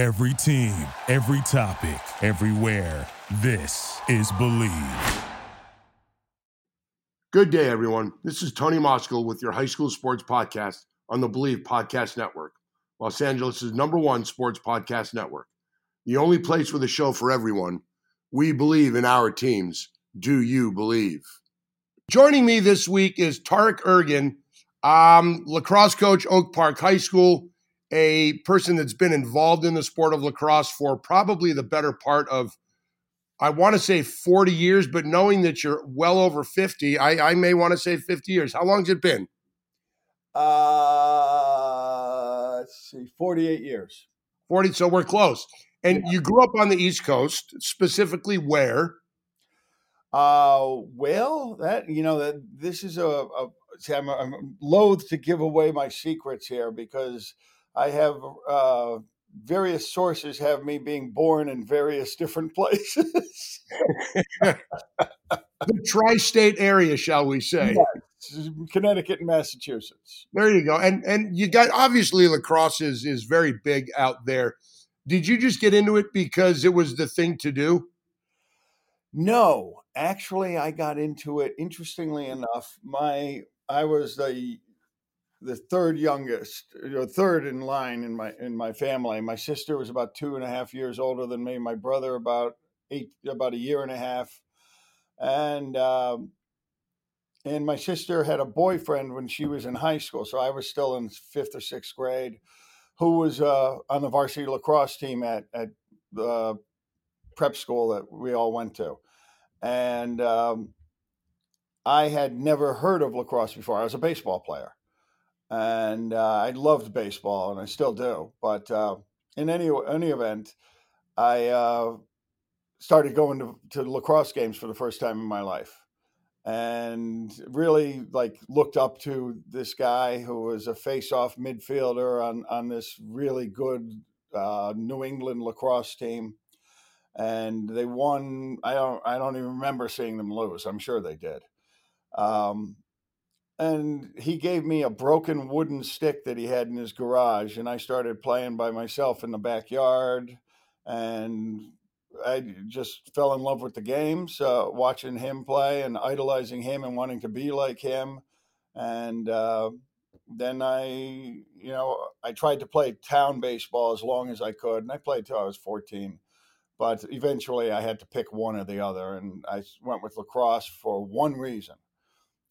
Every team, every topic, everywhere. This is Believe. Good day, everyone. This is Tony Moskal with your high school sports podcast on the Believe Podcast Network, Los Angeles' number one sports podcast network. The only place with a show for everyone. We believe in our teams. Do you believe? Joining me this week is Tarek Ergin, um, lacrosse coach, Oak Park High School a person that's been involved in the sport of lacrosse for probably the better part of I want to say 40 years, but knowing that you're well over 50, I, I may want to say 50 years. How long's it been? Uh, let's see, 48 years. 40, so we're close. And yeah. you grew up on the East Coast, specifically where? Uh, well, that, you know, that this is a, a see, I'm, I'm loath to give away my secrets here because – I have uh, various sources have me being born in various different places. the tri-state area, shall we say? Yes. Connecticut and Massachusetts. There you go. And and you got obviously lacrosse is is very big out there. Did you just get into it because it was the thing to do? No, actually, I got into it. Interestingly enough, my I was the the third youngest, you know, third in line in my in my family. My sister was about two and a half years older than me. My brother about eight, about a year and a half, and um, and my sister had a boyfriend when she was in high school, so I was still in fifth or sixth grade, who was uh, on the varsity lacrosse team at at the prep school that we all went to, and. Um, I had never heard of lacrosse before. I was a baseball player and uh, I loved baseball, and I still do. But uh, in any any event, I uh, started going to, to lacrosse games for the first time in my life, and really like looked up to this guy who was a face-off midfielder on on this really good uh, New England lacrosse team. And they won. I don't. I don't even remember seeing them lose. I'm sure they did. Um, and he gave me a broken wooden stick that he had in his garage and i started playing by myself in the backyard and i just fell in love with the game. So watching him play and idolizing him and wanting to be like him and uh, then i you know i tried to play town baseball as long as i could and i played till i was 14 but eventually i had to pick one or the other and i went with lacrosse for one reason.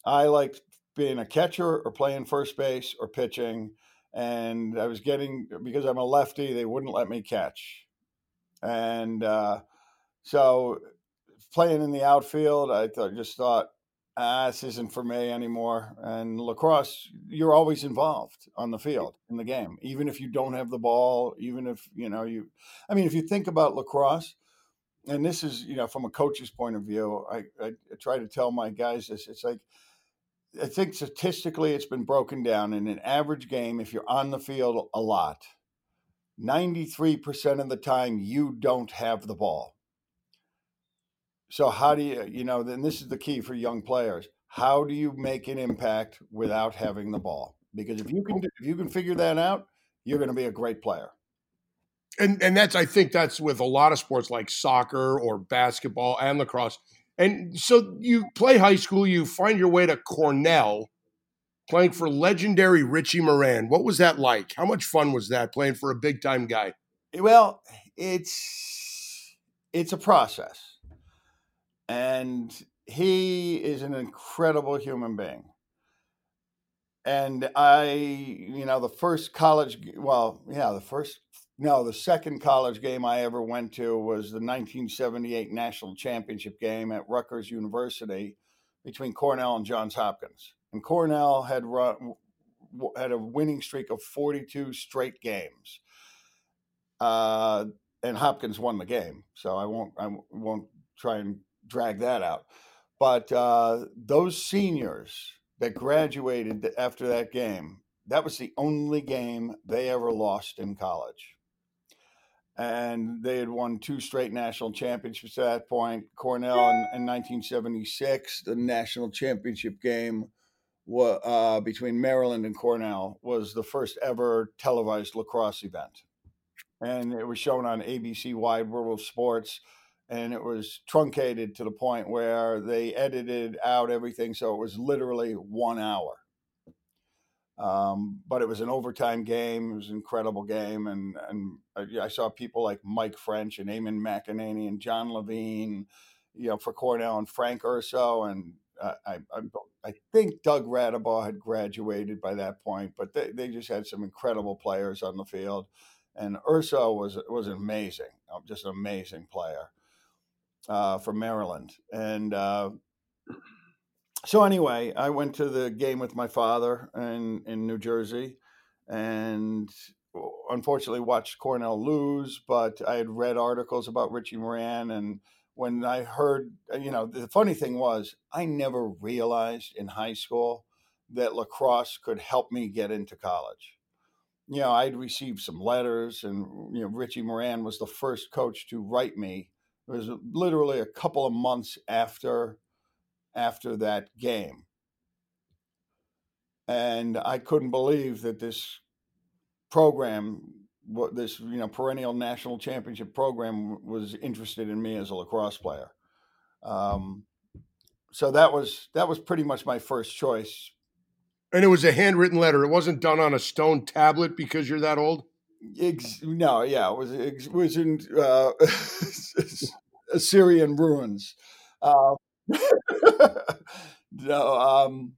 I liked being a catcher or playing first base or pitching. And I was getting, because I'm a lefty, they wouldn't let me catch. And uh, so playing in the outfield, I thought, just thought, ah, this isn't for me anymore. And lacrosse, you're always involved on the field in the game, even if you don't have the ball, even if, you know, you, I mean, if you think about lacrosse, and this is, you know, from a coach's point of view, I, I, I try to tell my guys this. It's like I think statistically it's been broken down in an average game, if you're on the field a lot, 93% of the time you don't have the ball. So, how do you, you know, then this is the key for young players. How do you make an impact without having the ball? Because if you can, if you can figure that out, you're going to be a great player. And and that's I think that's with a lot of sports like soccer or basketball and lacrosse and so you play high school, you find your way to Cornell, playing for legendary Richie Moran. What was that like? How much fun was that playing for a big time guy? Well, it's it's a process. And he is an incredible human being. And I, you know, the first college, well, yeah, the first no, the second college game I ever went to was the 1978 national championship game at Rutgers University between Cornell and Johns Hopkins. And Cornell had run, had a winning streak of 42 straight games. Uh, and Hopkins won the game, so I won't I won't try and drag that out. But uh, those seniors that graduated after that game, that was the only game they ever lost in college and they had won two straight national championships at that point. Cornell in, in 1976, the national championship game uh, between Maryland and Cornell was the first ever televised lacrosse event. and it was shown on ABC Wide World of Sports, and it was truncated to the point where they edited out everything, so it was literally one hour. Um, but it was an overtime game. It was an incredible game, and and I, I saw people like Mike French and Eamon McEneaney and John Levine, you know, for Cornell and Frank Urso, and uh, I, I, I think Doug Radabaugh had graduated by that point, but they, they just had some incredible players on the field, and Urso was was amazing, um, just an amazing player uh, from Maryland, and. Uh, so anyway, I went to the game with my father in in New Jersey, and unfortunately watched Cornell lose. But I had read articles about Richie Moran, and when I heard, you know, the funny thing was I never realized in high school that lacrosse could help me get into college. You know, I'd received some letters, and you know, Richie Moran was the first coach to write me. It was literally a couple of months after after that game. And I couldn't believe that this program, this you know perennial national championship program, was interested in me as a lacrosse player. Um, so that was that was pretty much my first choice. And it was a handwritten letter. It wasn't done on a stone tablet because you're that old. Ex- no, yeah, it was it was in uh, Assyrian ruins. Uh, no, um,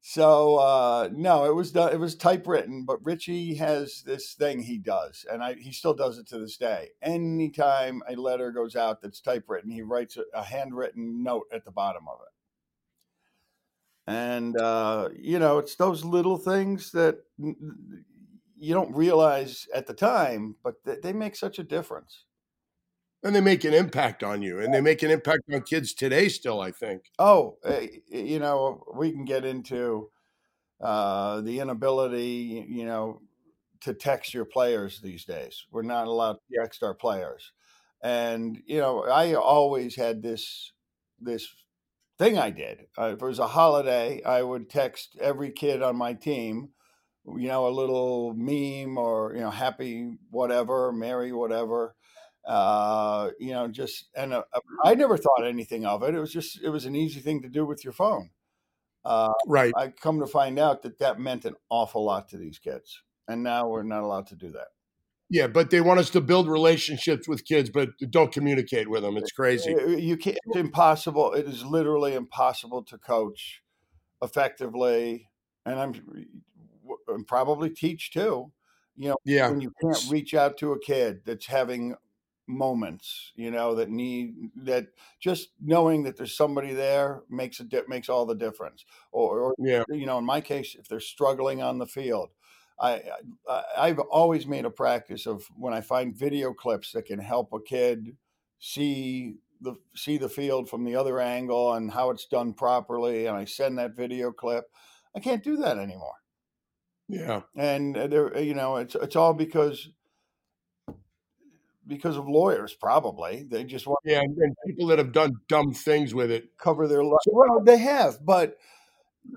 so uh, no, it was done, it was typewritten, but Richie has this thing he does, and I, he still does it to this day. Anytime a letter goes out that's typewritten, he writes a, a handwritten note at the bottom of it. And uh, you know, it's those little things that you don't realize at the time, but they make such a difference and they make an impact on you and they make an impact on kids today still i think. Oh eh, you know we can get into uh, the inability you know to text your players these days. We're not allowed to text our players. And you know i always had this this thing i did. Uh, if it was a holiday i would text every kid on my team you know a little meme or you know happy whatever merry whatever uh, you know, just and uh, uh, I never thought anything of it. It was just it was an easy thing to do with your phone. Uh, right. I come to find out that that meant an awful lot to these kids, and now we're not allowed to do that. Yeah, but they want us to build relationships with kids, but don't communicate with them. It's crazy. You can't. It's impossible. It is literally impossible to coach effectively, and I'm and probably teach too. You know, yeah. when you can't reach out to a kid that's having moments you know that need that just knowing that there's somebody there makes a di- makes all the difference. Or, or yeah. you know in my case if they're struggling on the field I, I i've always made a practice of when i find video clips that can help a kid see the see the field from the other angle and how it's done properly and i send that video clip i can't do that anymore. Yeah. And uh, there you know it's it's all because because of lawyers, probably. They just want yeah, and, and people that have done dumb things with it cover their life. Well, they have, but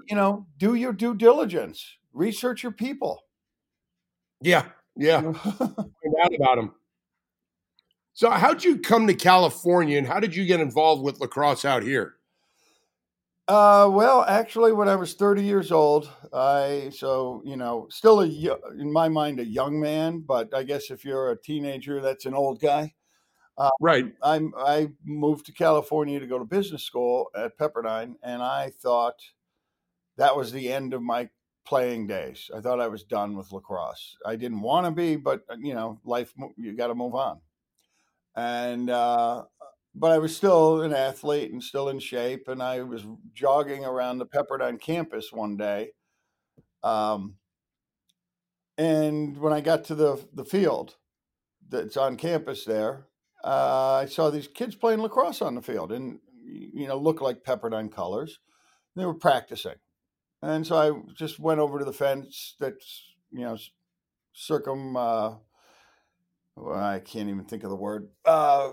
you know, do your due diligence, research your people. Yeah, yeah, find out about them. So, how'd you come to California, and how did you get involved with lacrosse out here? Uh, well, actually, when I was 30 years old, I so you know still a in my mind a young man, but I guess if you're a teenager, that's an old guy. Uh, right. I'm I moved to California to go to business school at Pepperdine, and I thought that was the end of my playing days. I thought I was done with lacrosse. I didn't want to be, but you know, life you got to move on. And uh, but I was still an athlete and still in shape. And I was jogging around the Pepperdine campus one day. Um, and when I got to the, the field that's on campus there, uh, I saw these kids playing lacrosse on the field and, you know, looked like Pepperdine colors. They were practicing. And so I just went over to the fence that's, you know, circum, uh, well, I can't even think of the word, uh,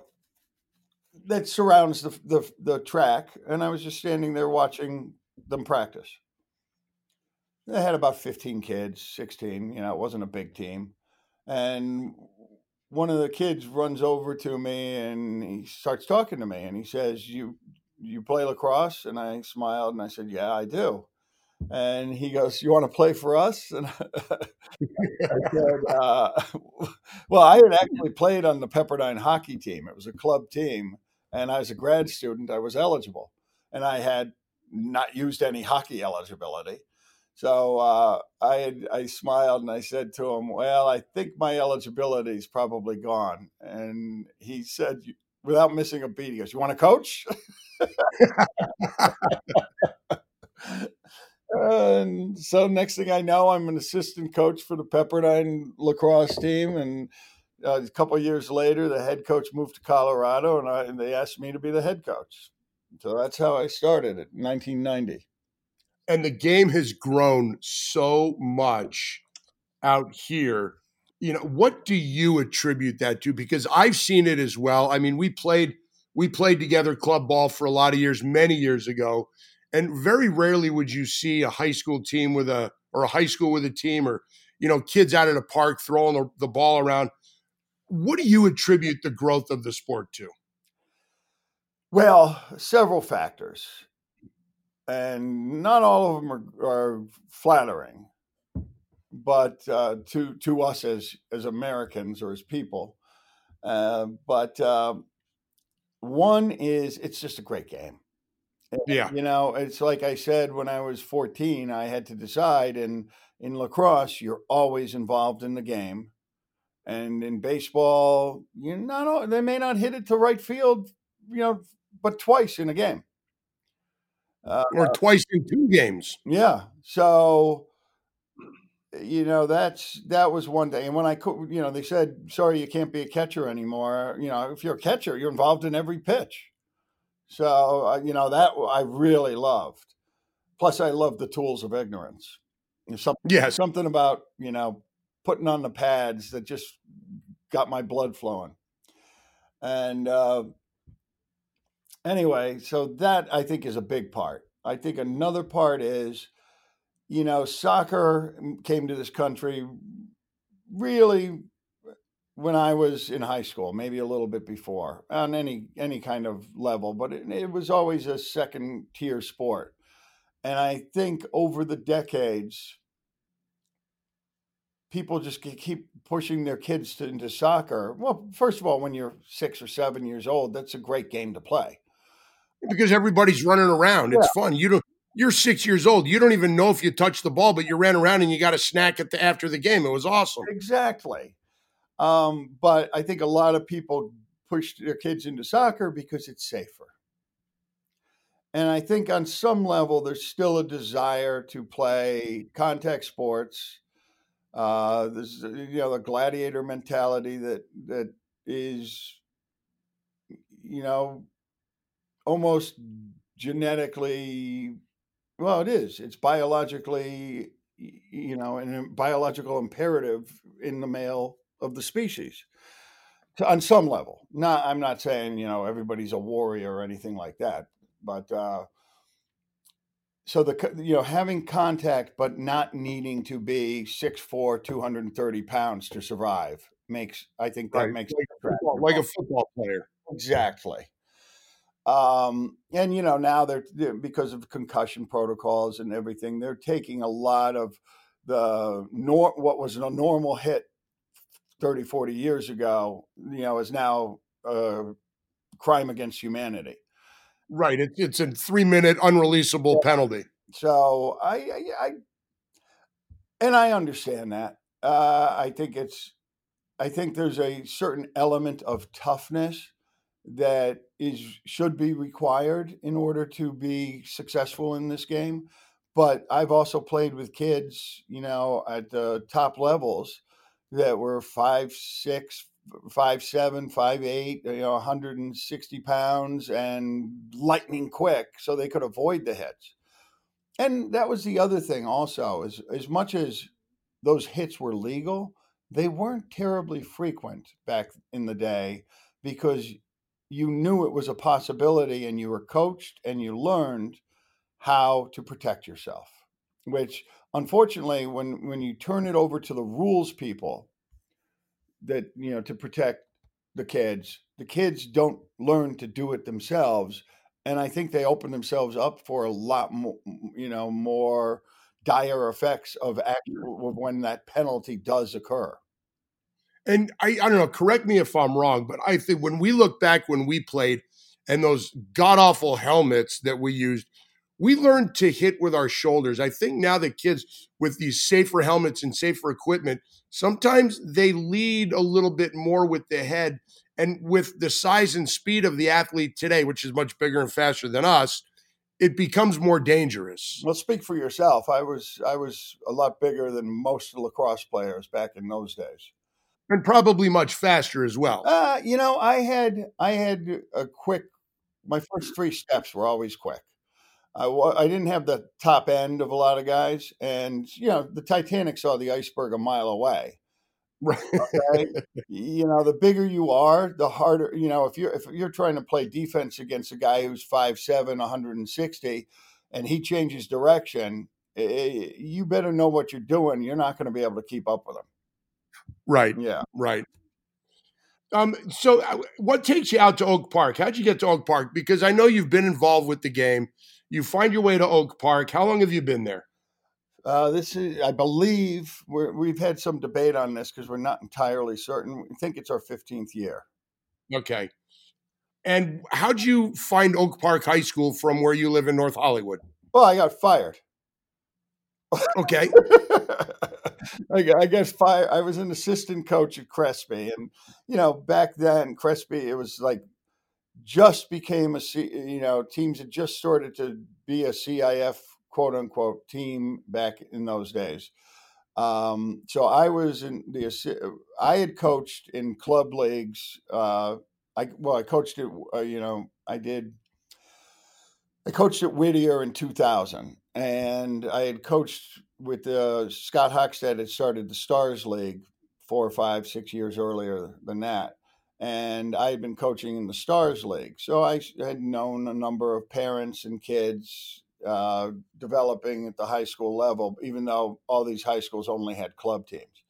that surrounds the, the the track, and I was just standing there watching them practice. They had about fifteen kids, sixteen. You know, it wasn't a big team, and one of the kids runs over to me and he starts talking to me and he says, "You you play lacrosse?" And I smiled and I said, "Yeah, I do." And he goes, "You want to play for us?" And I said, uh, "Well, I had actually played on the Pepperdine hockey team. It was a club team, and I was a grad student. I was eligible, and I had not used any hockey eligibility." So uh, I had, I smiled and I said to him, "Well, I think my eligibility is probably gone." And he said, without missing a beat, he goes, "You want to coach?" and so next thing I know, I'm an assistant coach for the Pepperdine lacrosse team, and uh, a couple years later, the head coach moved to Colorado, and, I, and they asked me to be the head coach. So that's how I started it, 1990 and the game has grown so much out here. You know what do you attribute that to? Because i've seen it as well. I mean we played we played together club ball for a lot of years many years ago and very rarely would you see a high school team with a or a high school with a team or you know kids out at a park throwing the, the ball around what do you attribute the growth of the sport to well several factors and not all of them are, are flattering, but uh, to to us as as Americans or as people. Uh, but uh, one is it's just a great game. Yeah, you know, it's like I said when I was 14, I had to decide, and in lacrosse, you're always involved in the game. And in baseball, you not they may not hit it to right field, you know, but twice in a game uh, or twice in two games. Yeah. So, you know, that's that was one day. And when I, you know, they said, "Sorry, you can't be a catcher anymore." You know, if you're a catcher, you're involved in every pitch. So, uh, you know, that I really loved. Plus, I love the tools of ignorance. something, yeah, something about you know putting on the pads that just got my blood flowing. And uh, anyway, so that I think is a big part. I think another part is, you know, soccer came to this country really when I was in high school, maybe a little bit before, on any any kind of level, but it, it was always a second tier sport. And I think over the decades, people just keep pushing their kids to, into soccer. Well, first of all, when you're six or seven years old, that's a great game to play because everybody's running around. It's yeah. fun. You don't. You're six years old. You don't even know if you touched the ball, but you ran around and you got a snack at the after the game. It was awesome. Exactly. Um, but I think a lot of people push their kids into soccer because it's safer. And I think on some level, there's still a desire to play contact sports. Uh, there's you know the gladiator mentality that that is, you know, almost genetically well it is. It's biologically you know a biological imperative in the male of the species on some level. Not i'm not saying you know everybody's a warrior or anything like that but uh so the you know having contact but not needing to be 6'4 230 pounds to survive makes i think that right. makes like, football, like a football player exactly um, and you know now they're because of concussion protocols and everything, they're taking a lot of the nor what was a normal hit 30, 40 years ago, you know, is now a crime against humanity. Right. It, it's a three minute unreleasable yeah. penalty. So I, I, I, and I understand that. Uh, I think it's, I think there's a certain element of toughness that is should be required in order to be successful in this game. But I've also played with kids, you know, at the top levels that were five, six, five, seven, five, eight, you know, 160 pounds and lightning quick, so they could avoid the hits. And that was the other thing also, is as much as those hits were legal, they weren't terribly frequent back in the day because you knew it was a possibility and you were coached and you learned how to protect yourself which unfortunately when when you turn it over to the rules people that you know to protect the kids. The kids don't learn to do it themselves, and I think they open themselves up for a lot more, you know, more dire effects of actual when that penalty does occur. And I, I don't know, correct me if I'm wrong, but I think when we look back when we played and those god awful helmets that we used, we learned to hit with our shoulders. I think now the kids with these safer helmets and safer equipment, sometimes they lead a little bit more with the head. And with the size and speed of the athlete today, which is much bigger and faster than us, it becomes more dangerous. Well, speak for yourself. I was I was a lot bigger than most lacrosse players back in those days, and probably much faster as well. Uh, you know, I had I had a quick. My first three steps were always quick. I, I didn't have the top end of a lot of guys, and you know the Titanic saw the iceberg a mile away. Right. Okay? you know, the bigger you are, the harder. You know, if you're if you're trying to play defense against a guy who's 5'7", 160, and he changes direction, eh, you better know what you're doing. You're not going to be able to keep up with him. Right. Yeah. Right. Um, so, uh, what takes you out to Oak Park? How'd you get to Oak Park? Because I know you've been involved with the game. You find your way to Oak Park. How long have you been there? Uh, this is, I believe, we have had some debate on this because we're not entirely certain. We think it's our 15th year. Okay. And how'd you find Oak Park High School from where you live in North Hollywood? Well, I got fired. Okay. I guess fire. I was an assistant coach at Crespi, and you know, back then Crespi, it was like just became a you know teams had just started to be a CIF quote unquote team back in those days. Um, so I was in the I had coached in club leagues. Uh, I well I coached it. Uh, you know I did. I coached at Whittier in 2000, and I had coached with uh, Scott Hockstead had started the Stars League four or five, six years earlier than that and I had been coaching in the Stars League. So I had known a number of parents and kids uh, developing at the high school level, even though all these high schools only had club teams.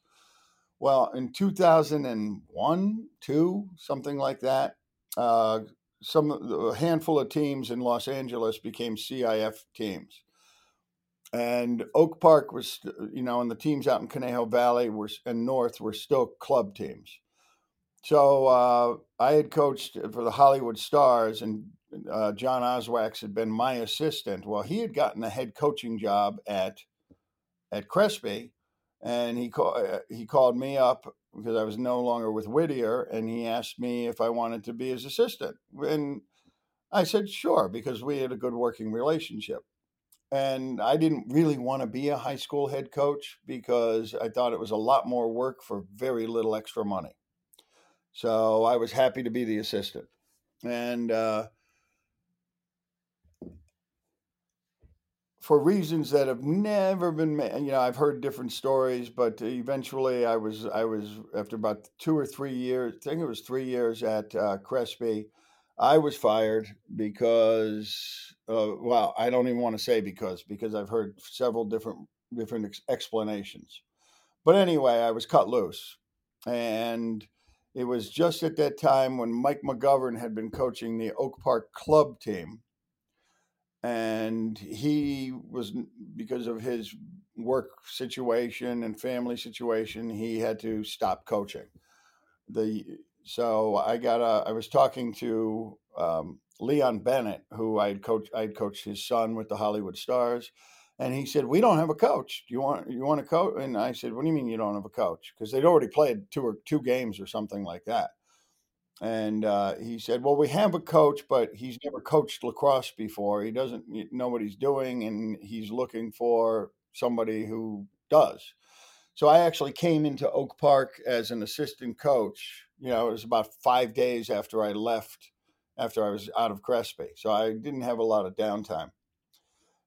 Well, in 2001, two, something like that, uh, some a handful of teams in Los Angeles became CIF teams. And Oak Park was, you know, and the teams out in Conejo Valley were and North were still club teams. So uh, I had coached for the Hollywood Stars, and uh, John Oswax had been my assistant. Well, he had gotten a head coaching job at at Crespi, and he called uh, he called me up because I was no longer with Whittier, and he asked me if I wanted to be his assistant, and I said sure because we had a good working relationship. And I didn't really want to be a high school head coach because I thought it was a lot more work for very little extra money. So I was happy to be the assistant. And uh, for reasons that have never been made, you know, I've heard different stories, but eventually I was, I was after about two or three years, I think it was three years at uh, Crespi, I was fired because, uh, well, I don't even want to say because, because I've heard several different different ex- explanations. But anyway, I was cut loose, and it was just at that time when Mike McGovern had been coaching the Oak Park club team. And he was, because of his work situation and family situation, he had to stop coaching. The so I got a, I was talking to um, Leon Bennett, who I had coached, I had coached his son with the Hollywood Stars, and he said, "We don't have a coach. Do you want you want a coach?" And I said, "What do you mean you don't have a coach?" Because they'd already played two or two games or something like that. And uh, he said, "Well, we have a coach, but he's never coached lacrosse before. He doesn't know what he's doing, and he's looking for somebody who does." So I actually came into Oak Park as an assistant coach. You know, it was about five days after I left, after I was out of Crespi. So I didn't have a lot of downtime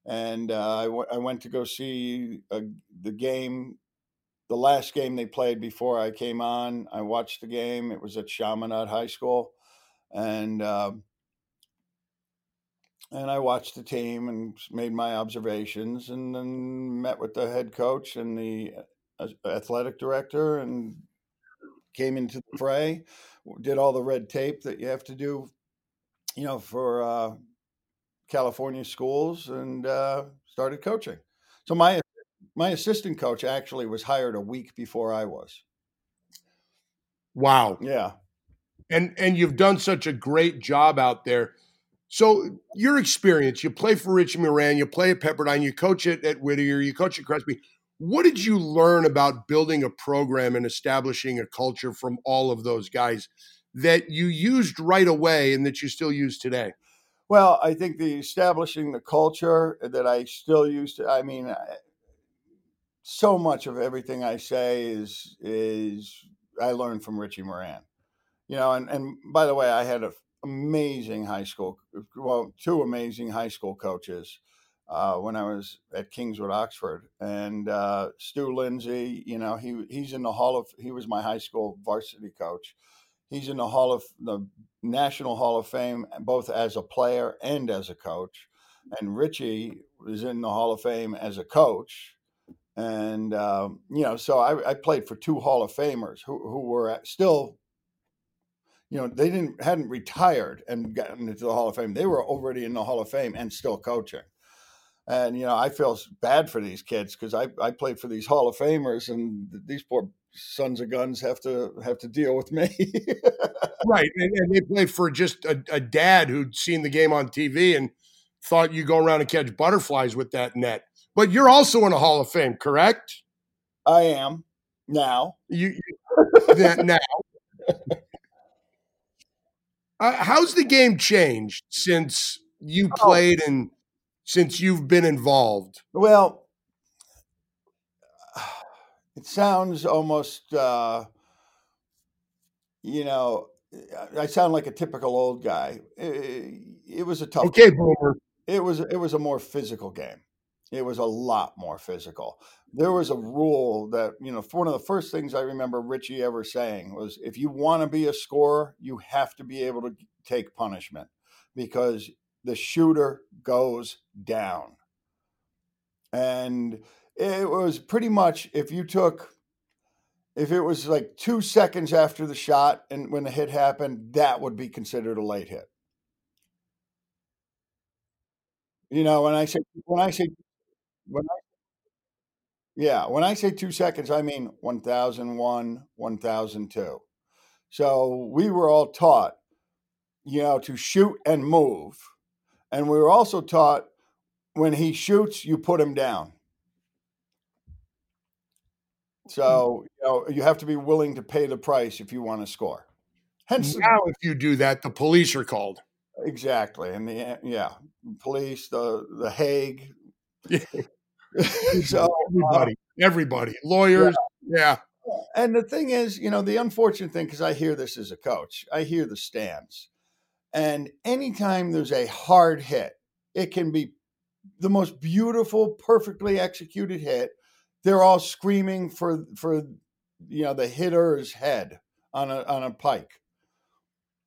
and uh, I, w- I went to go see a, the game, the last game they played before I came on. I watched the game. It was at Chaminade High School, and uh, and I watched the team and made my observations, and then met with the head coach and the uh, athletic director, and came into the fray, did all the red tape that you have to do, you know, for uh, California schools, and uh, started coaching. So my my assistant coach actually was hired a week before I was. Wow. Yeah. And and you've done such a great job out there. So your experience, you play for Richie Moran, you play at Pepperdine, you coach it at Whittier, you coach at Crespi. What did you learn about building a program and establishing a culture from all of those guys that you used right away and that you still use today? Well, I think the establishing the culture that I still use to, I mean, so much of everything I say is is I learned from Richie Moran. You know, and, and by the way, I had an amazing high school, well, two amazing high school coaches uh, when I was at Kingswood, Oxford, and uh, Stu Lindsay. You know, he he's in the Hall of. He was my high school varsity coach. He's in the Hall of the National Hall of Fame, both as a player and as a coach. And Richie was in the Hall of Fame as a coach and um, you know, so I, I, played for two Hall of Famers who, who were still, you know, they didn't hadn't retired and gotten into the Hall of Fame. They were already in the Hall of Fame and still coaching. And you know, I feel bad for these kids because I, I played for these Hall of Famers, and these poor sons of guns have to have to deal with me. right, and, and, they play for just a, a dad who'd seen the game on TV and thought you go around and catch butterflies with that net. But you're also in a Hall of Fame, correct? I am now. You, you now. uh, how's the game changed since you oh. played oh. and since you've been involved? Well, it sounds almost, uh, you know, I sound like a typical old guy. It, it was a tough. Okay, boomer. It was it was a more physical game. It was a lot more physical. There was a rule that, you know, one of the first things I remember Richie ever saying was if you want to be a scorer, you have to be able to take punishment because the shooter goes down. And it was pretty much if you took if it was like two seconds after the shot and when the hit happened, that would be considered a late hit. You know, when I say when I say when I yeah, when I say two seconds, I mean 1001, 1002. So we were all taught, you know, to shoot and move. And we were also taught when he shoots, you put him down. So, you know, you have to be willing to pay the price if you want to score. Hence, now if you do that, the police are called. Exactly. And the, yeah, police, the, the Hague. so everybody, uh, everybody, lawyers, yeah. yeah. And the thing is, you know, the unfortunate thing, because I hear this as a coach, I hear the stands. And anytime there's a hard hit, it can be the most beautiful, perfectly executed hit. They're all screaming for for you know the hitter's head on a on a pike.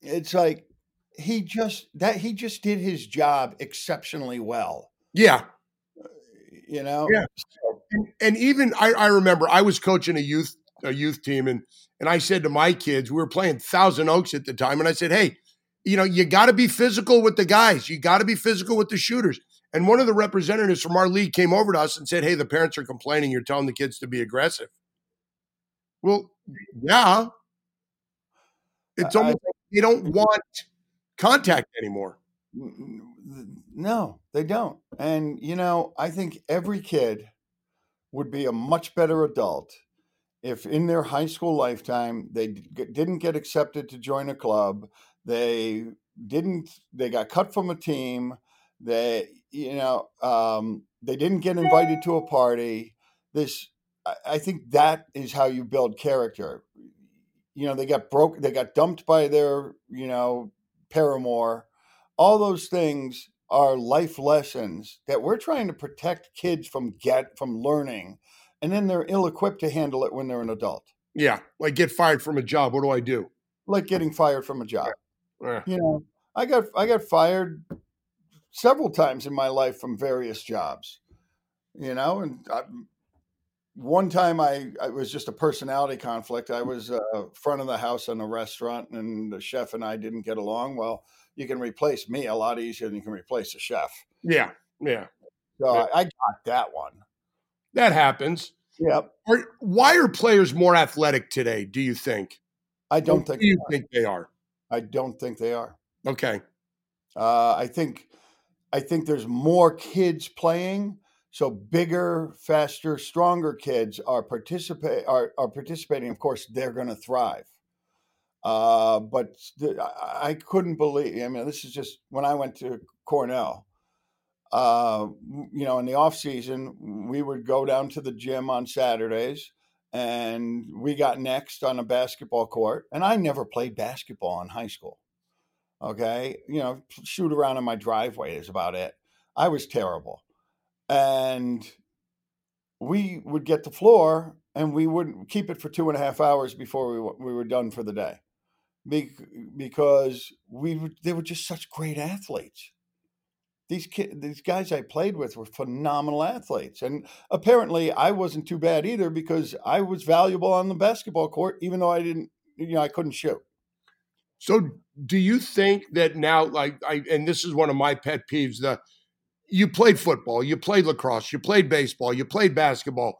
It's like he just that he just did his job exceptionally well. Yeah you know. Yeah, and, and even I, I remember I was coaching a youth a youth team, and and I said to my kids, we were playing Thousand Oaks at the time, and I said, hey, you know, you got to be physical with the guys, you got to be physical with the shooters. And one of the representatives from our league came over to us and said, hey, the parents are complaining. You're telling the kids to be aggressive. Well, yeah. It's almost I, like they don't want contact anymore. No, they don't. And, you know, I think every kid would be a much better adult if in their high school lifetime they didn't get accepted to join a club, they didn't, they got cut from a team, they, you know, um, they didn't get invited to a party. This, I think that is how you build character. You know, they got broke, they got dumped by their, you know, paramour all those things are life lessons that we're trying to protect kids from get from learning and then they're ill equipped to handle it when they're an adult yeah like get fired from a job what do i do like getting fired from a job yeah. you know i got i got fired several times in my life from various jobs you know and I, one time I, I was just a personality conflict. I was uh, front of the house in a restaurant, and the chef and I didn't get along. Well, you can replace me a lot easier than you can replace a chef. Yeah, yeah. So Yeah. I, I got that one. That happens. Yep. Are, why are players more athletic today? Do you think? I don't think Do you think they are? I don't think they are. Okay. Uh, I think I think there's more kids playing, so bigger, faster, stronger kids are participate are, are participating. Of course, they're going to thrive. Uh, but I couldn't believe. I mean, this is just when I went to Cornell. Uh, you know, in the off season, we would go down to the gym on Saturdays, and we got next on a basketball court. And I never played basketball in high school. Okay, you know, shoot around in my driveway is about it. I was terrible, and we would get the floor, and we would keep it for two and a half hours before we we were done for the day, Bec- because we were, they were just such great athletes. These kid, these guys I played with were phenomenal athletes, and apparently I wasn't too bad either because I was valuable on the basketball court, even though I didn't, you know, I couldn't shoot. So, do you think that now, like, I and this is one of my pet peeves: the you played football, you played lacrosse, you played baseball, you played basketball.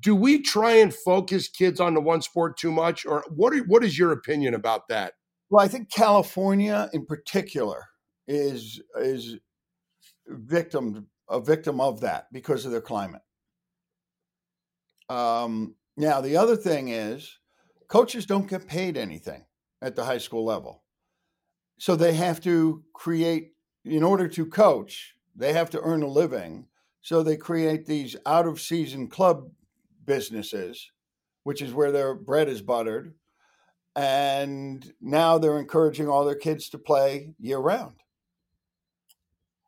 Do we try and focus kids on the one sport too much, or what? Are, what is your opinion about that? Well, I think California in particular is is victim a victim of that because of their climate. Um, now, the other thing is coaches don't get paid anything at the high school level. So they have to create, in order to coach, they have to earn a living. So they create these out of season club businesses, which is where their bread is buttered. And now they're encouraging all their kids to play year round.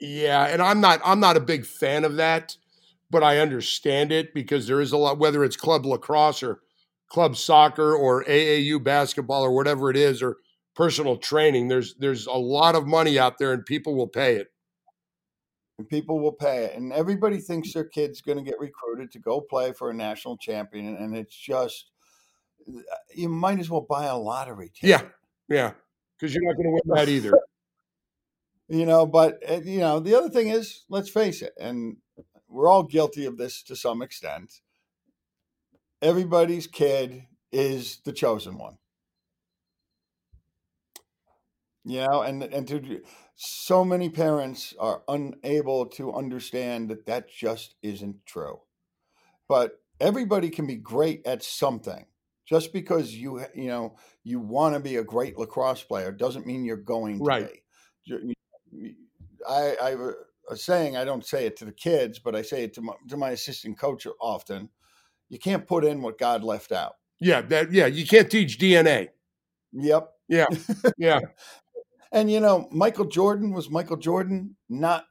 Yeah, and I'm not I'm not a big fan of that, but I understand it because there is a lot whether it's club lacrosse or club soccer or AAU basketball or whatever it is or personal training. There's there's a lot of money out there and people will pay it. and people will pay it. And everybody thinks their kid's going to get recruited to go play for a national champion, and it's just you might as well buy a lottery ticket. Yeah. Yeah, because you're not going to win that either. You know, but uh, you know, the other thing is, let's face it, and we're all guilty of this to some extent. Everybody's kid is the chosen one. You know, and and to so many parents are unable to understand that that just isn't true. But everybody can be great at something. Just because you you know you want to be a great lacrosse player doesn't mean you're going to Right. be. I I a, a saying. I don't say it to the kids, but I say it to my, to my assistant coach often. You can't put in what God left out. Yeah, that yeah, you can't teach DNA. Yep. Yeah. Yeah. And you know, Michael Jordan was Michael Jordan. Not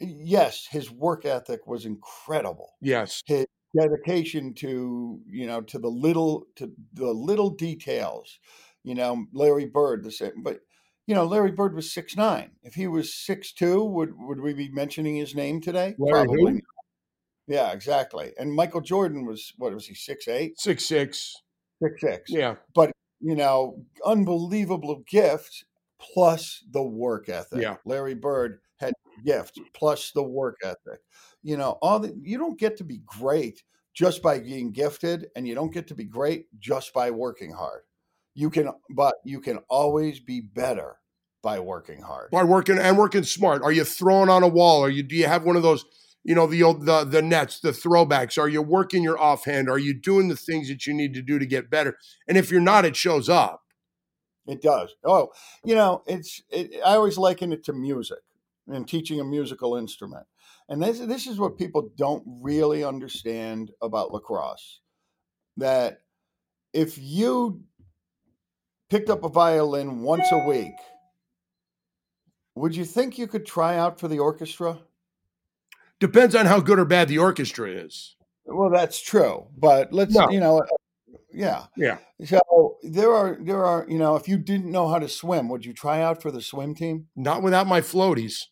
yes, his work ethic was incredible. Yes. His dedication to you know to the little to the little details. You know, Larry Bird the same, but you know, Larry Bird was six nine. If he was six two, would would we be mentioning his name today? Larry who? Yeah, exactly. And Michael Jordan was what was he six eight, Six six. six six. Yeah. But you know, unbelievable gift plus the work ethic. Yeah. Larry Bird had gift plus the work ethic. You know, all the you don't get to be great just by being gifted, and you don't get to be great just by working hard. You can, but you can always be better by working hard. By working and working smart. Are you throwing on a wall? Are you do you have one of those, you know, the old the the nets, the throwbacks? Are you working your offhand? Are you doing the things that you need to do to get better? And if you're not, it shows up. It does. Oh, you know, it's. It, I always liken it to music and teaching a musical instrument. And this this is what people don't really understand about lacrosse. That if you picked up a violin once a week, would you think you could try out for the orchestra? Depends on how good or bad the orchestra is. Well, that's true, but let's No. you know, uh, yeah, Yeah. So there are there are you know, if you didn't know how to swim, would you try out for the swim team? Not without my floaties.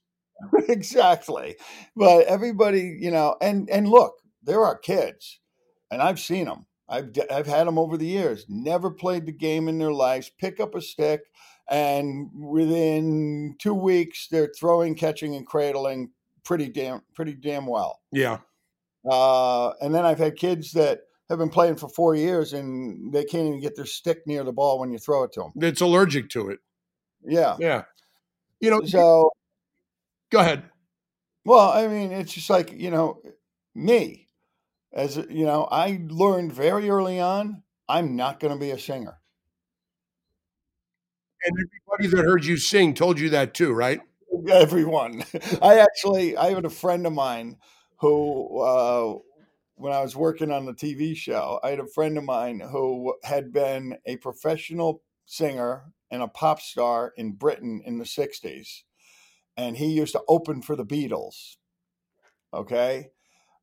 exactly but everybody you know and and look there are kids and I've seen them. I've I've had them over the years. Never played the game in their lives. Pick up a stick, and within two weeks, they're throwing, catching, and cradling pretty damn pretty damn well. Yeah. Uh, and then I've had kids that have been playing for four years and they can't even get their stick near the ball when you throw it to them. It's allergic to it. Yeah. Yeah. You know, So, go ahead. well, I mean, it's just like, you know, me, as you know, I learned very early on, I'm not going to be a singer. And everybody that heard you sing told you that too, right? Everyone. I actually, I had a friend of mine who, uh, when I was working on the TV show, I had a friend of mine who had been a professional singer and a pop star in Britain in the 60s. And he used to open for the Beatles. Okay.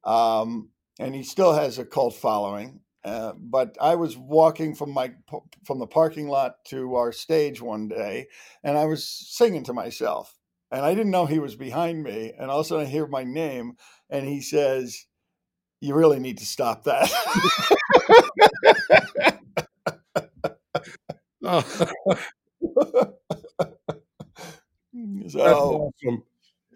Um, and he still has a cult following. Uh, but I was walking from my from the parking lot to our stage one day, and I was singing to myself, and I didn't know he was behind me. And all of a sudden, I hear my name, and he says, "You really need to stop that." Oh, so awesome.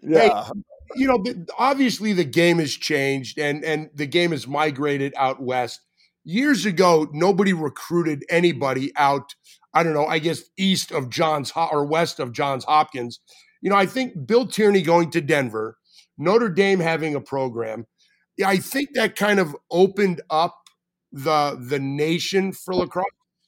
yeah, you know, obviously the game has changed and and the game has migrated out west. Years ago, nobody recruited anybody out. I don't know. I guess east of Johns or west of Johns Hopkins. You know, I think Bill Tierney going to Denver, Notre Dame having a program. I think that kind of opened up the the nation for lacrosse.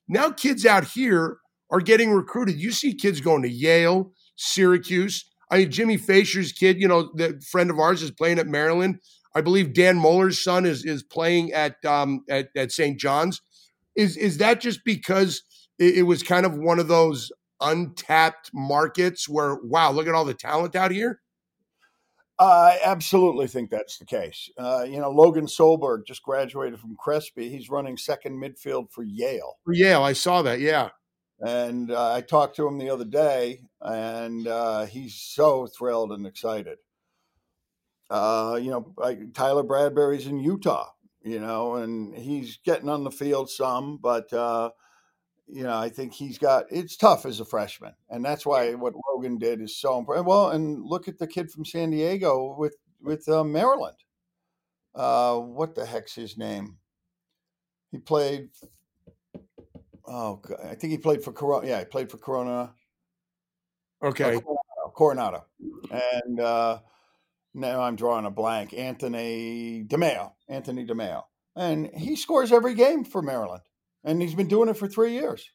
Now kids out here are getting recruited. You see kids going to Yale, Syracuse. I mean, Jimmy Fasher's kid, you know, the friend of ours is playing at Maryland. I believe Dan Moeller's son is is playing at um at, at St. John's. Is is that just because it, it was kind of one of those untapped markets where wow, look at all the talent out here? I absolutely think that's the case. Uh, you know, Logan Solberg just graduated from Crespi. He's running second midfield for Yale. For Yale, I saw that. Yeah. And uh, I talked to him the other day, and uh, he's so thrilled and excited. Uh, you know, like Tyler Bradbury's in Utah, you know, and he's getting on the field some, but, uh, you know, I think he's got it's tough as a freshman. And that's why what Logan did is so important. Well, and look at the kid from San Diego with, with uh, Maryland. Uh, what the heck's his name? He played. Oh, God, I think he played for Corona. Yeah, he played for Corona. Okay. uh, Coronado, and uh, now I'm drawing a blank. Anthony DeMaio, Anthony DeMaio, and he scores every game for Maryland, and he's been doing it for three years.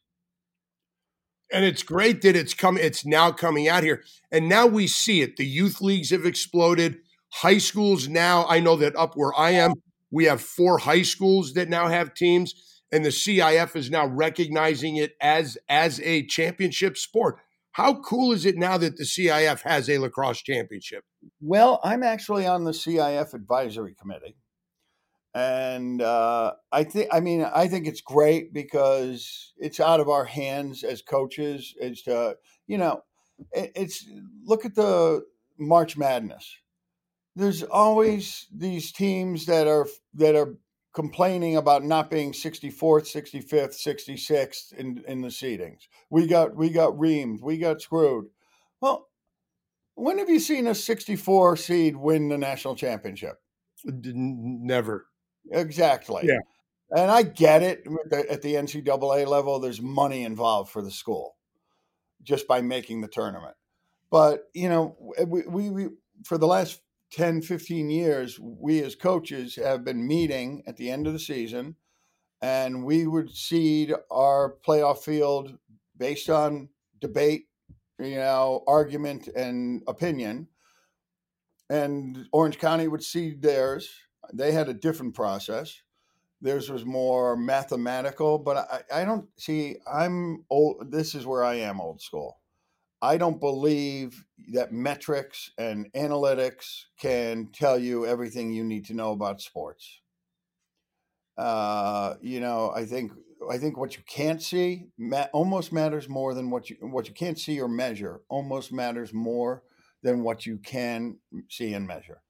and it's great that it's come it's now coming out here. And now we see it. The youth leagues have exploded. High schools now i know that up where i am we have four high schools that now have teams and the cif is now recognizing it as as a championship sport. How cool is it now that the cif has a lacrosse championship? Well, I'm actually on the CIF advisory committee, and uh, I think I mean I think it's great because it's out of our hands as coaches. As to you know, it, it's look at the March Madness. There's always these teams that are that are complaining about not being 64th, 65th, 66th in in the seedings. We got we got reamed. We got screwed. Well, when have you seen a 64 seed win the national championship? Never Exactly. Yeah. And I get it at the NCAA level, there's money involved for the school just by making the tournament. But, you know, we, we, we for the last 10, 15 years, we as coaches have been meeting at the end of the season and we would seed our playoff field based on debate, you know, argument and opinion. And Orange County would seed theirs. They had a different process. Theirs was more mathematical, but I, I don't see. I'm old. This is where I am old school. I don't believe that metrics and analytics can tell you everything you need to know about sports. Uh, you know, I think I think what you can't see ma- almost matters more than what you what you can't see or measure. Almost matters more than what you can see and measure.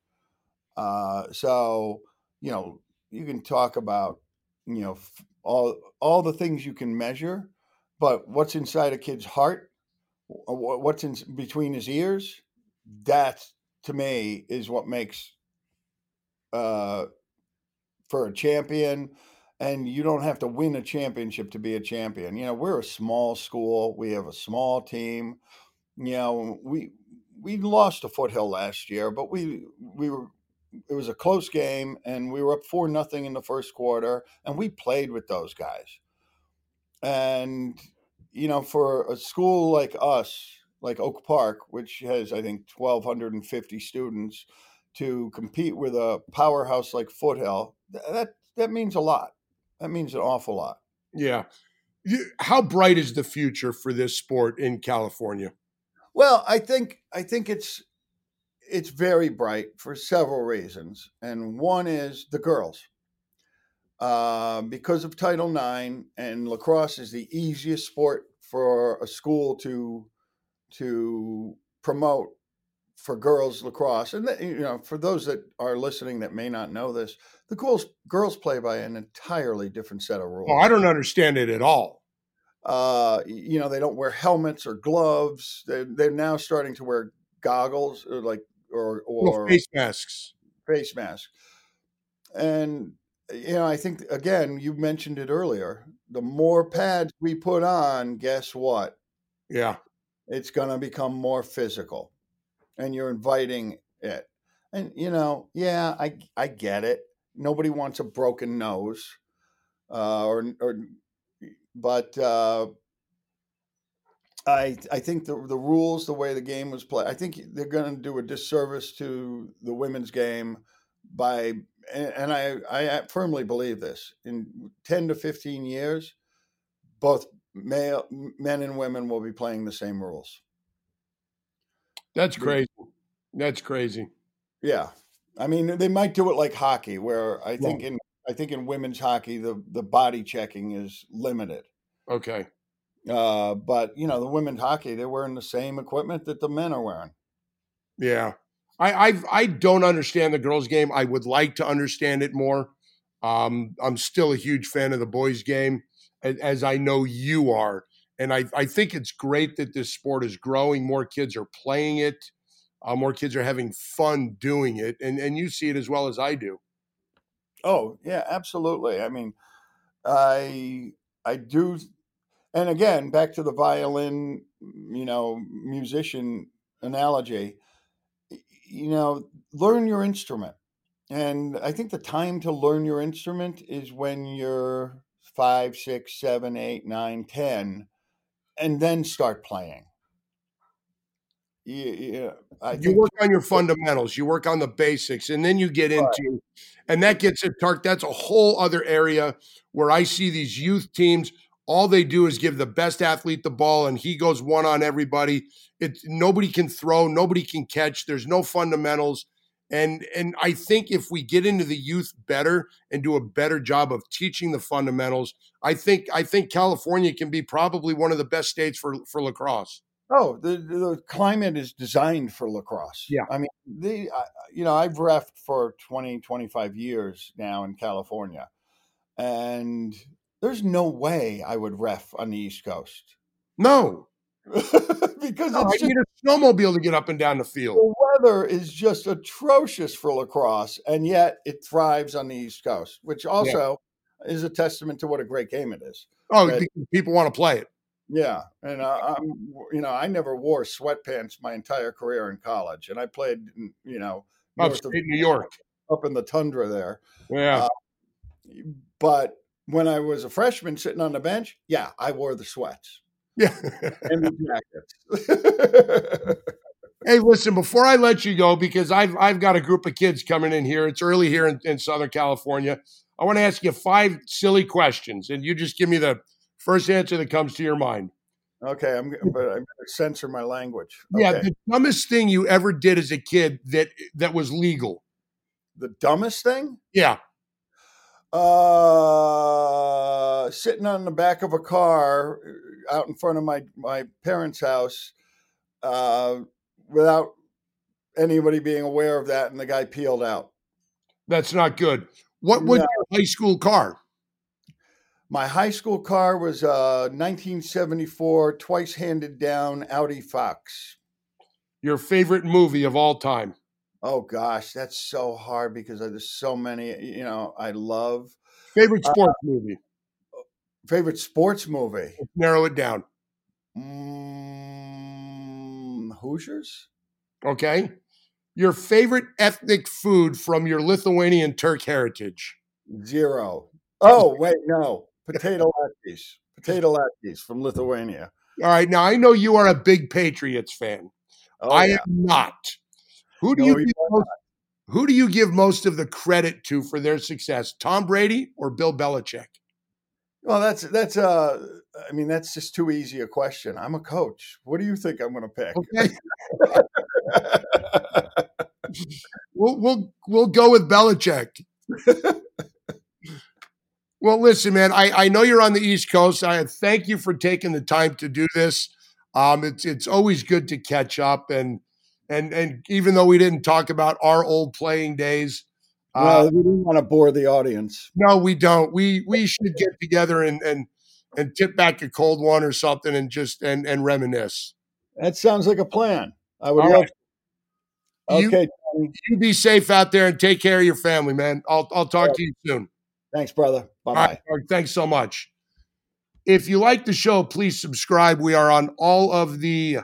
Uh, so you know, you can talk about you know all all the things you can measure, but what's inside a kid's heart, what's in between his ears, that to me is what makes uh, for a champion. And you don't have to win a championship to be a champion. You know, we're a small school. We have a small team. You know, we we lost a Foothill last year, but we we were it was a close game and we were up four nothing in the first quarter and we played with those guys. And you know for a school like us like oak park which has i think 1250 students to compete with a powerhouse like foothill that that means a lot. That means an awful lot. Yeah. How bright is the future for this sport in california? Well i think i think it's it's very bright for several reasons, and one is the girls. Uh, because of Title IX, and lacrosse is the easiest sport for a school to to promote for girls lacrosse. And you know, for those that are listening that may not know this, the girls girls play by an entirely different set of rules. Oh, I don't understand it at all. Uh, you know, they don't wear helmets or gloves. They're, they're now starting to wear goggles, uh, like or or face masks. Face mask. And you know, I think again, you mentioned it earlier. The more pads we put on, guess what? Yeah. It's going to become more physical. And you're inviting it. And you know, yeah, I I get it. Nobody wants a broken nose. Uh, or or but uh, I I think the the rules, the way the game was played, I think they're going to do a disservice to the women's game by, and I I firmly believe this. In ten to fifteen years, both male men and women will be playing the same rules. That's crazy. That's crazy. Yeah, I mean they might do it like hockey, where I think yeah. in I think in women's hockey the the body checking is limited. Okay. Uh, but you know, the women's hockey, they're wearing the same equipment that the men are wearing. Yeah. I I, I don't understand the girls' game. I would like to understand it more. Um, I'm still a huge fan of the boys' game, as, as I know you are. And I, I think it's great that this sport is growing. More kids are playing it. Uh, more kids are having fun doing it, and and you see it as well as I do. Oh yeah, absolutely. I mean, I I do and again, back to the violin, you know, musician analogy, you know, learn your instrument. And I think the time to learn your instrument is when you're five, six, seven, eight, nine, ten, and then start playing. Yeah, uh, you work on your fundamentals, you work on the basics, and then you get into, and that gets it, Tark. That's a whole other area where I see these youth teams all they do is give the best athlete the ball and he goes one on everybody. It nobody can throw nobody can catch there's no fundamentals. And and i think if we get into the youth better and do a better job of teaching the fundamentals i think i think california can be probably one of the best states for for lacrosse. Oh the the climate is designed for lacrosse. Yeah. I mean the you know i've refed for 20 25 years now in california and there's no way I would ref on the East Coast. No. because no, I just, need a snowmobile to get up and down the field. The weather is just atrocious for lacrosse, and yet it thrives on the East Coast, which also yeah. is a testament to what a great game it is. Oh, people want to play it. Yeah, and I, am you know, I never wore sweatpants my entire career in college, and I played, you know, upstate New York, up in the tundra there. Yeah, uh, but when I was a freshman sitting on the bench, yeah, I wore the sweats. Yeah. and the jackets. hey, listen, before I let you go, because I've I've got a group of kids coming in here. It's early here in, in Southern California. I want to ask you five silly questions, and you just give me the first answer that comes to your mind. Okay, I'm but I'm going to censor my language. Okay. Yeah, the dumbest thing you ever did as a kid that that was legal. The dumbest thing? Yeah uh, sitting on the back of a car uh, out in front of my my parents' house uh, without anybody being aware of that, and the guy peeled out. That's not good. What was No. your high school car? My high school car was a 1974 twice handed down Audi Fox. Your favorite movie of all time? Oh gosh, that's so hard because there's so many. You know, I love Favorite Uh, sports movie? favorite sports movie. Let's narrow it down. Mm, Hoosiers. Okay. Your favorite ethnic food from your Lithuanian Turk heritage? Zero. Oh wait, no. Potato latkes. Potato latkes from Lithuania. All right. Now I know you are a big Patriots fan. Oh, I yeah. am not. Who do No, you most, who do you give most of the credit to for their success? Tom Brady or Bill Belichick? Well, that's that's uh I mean that's just too easy a question. I'm a coach. What do you think I'm going to pick? Okay. we'll we'll we'll go with Belichick. well, listen, man. I I know you're on the East Coast. I thank you for taking the time to do this. Um, it's it's always good to catch up and and and even though we didn't talk about our old playing days, uh, well, we didn't want to bore the audience. no, we don't. We we should get together and and and tip back a cold one or something and just and and reminisce. That sounds like a plan. I would All love. right. You- Okay, Tony. You be safe out there and take care of your family, man. I'll I'll talk to you soon. Thanks, brother. Bye bye. right, thanks so much. If you like the show, please subscribe. We are on all of the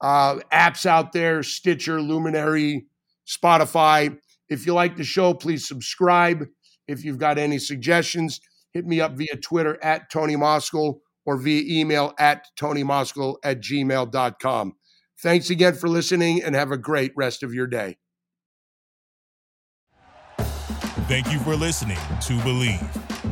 uh, apps out there Stitcher, Luminary, Spotify. If you like the show, please subscribe. If you've got any suggestions, hit me up via Twitter at Tony Moskal or via email at tonymoskal at gmail.com. Thanks again for listening and have a great rest of your day. Thank you for listening to Bleav.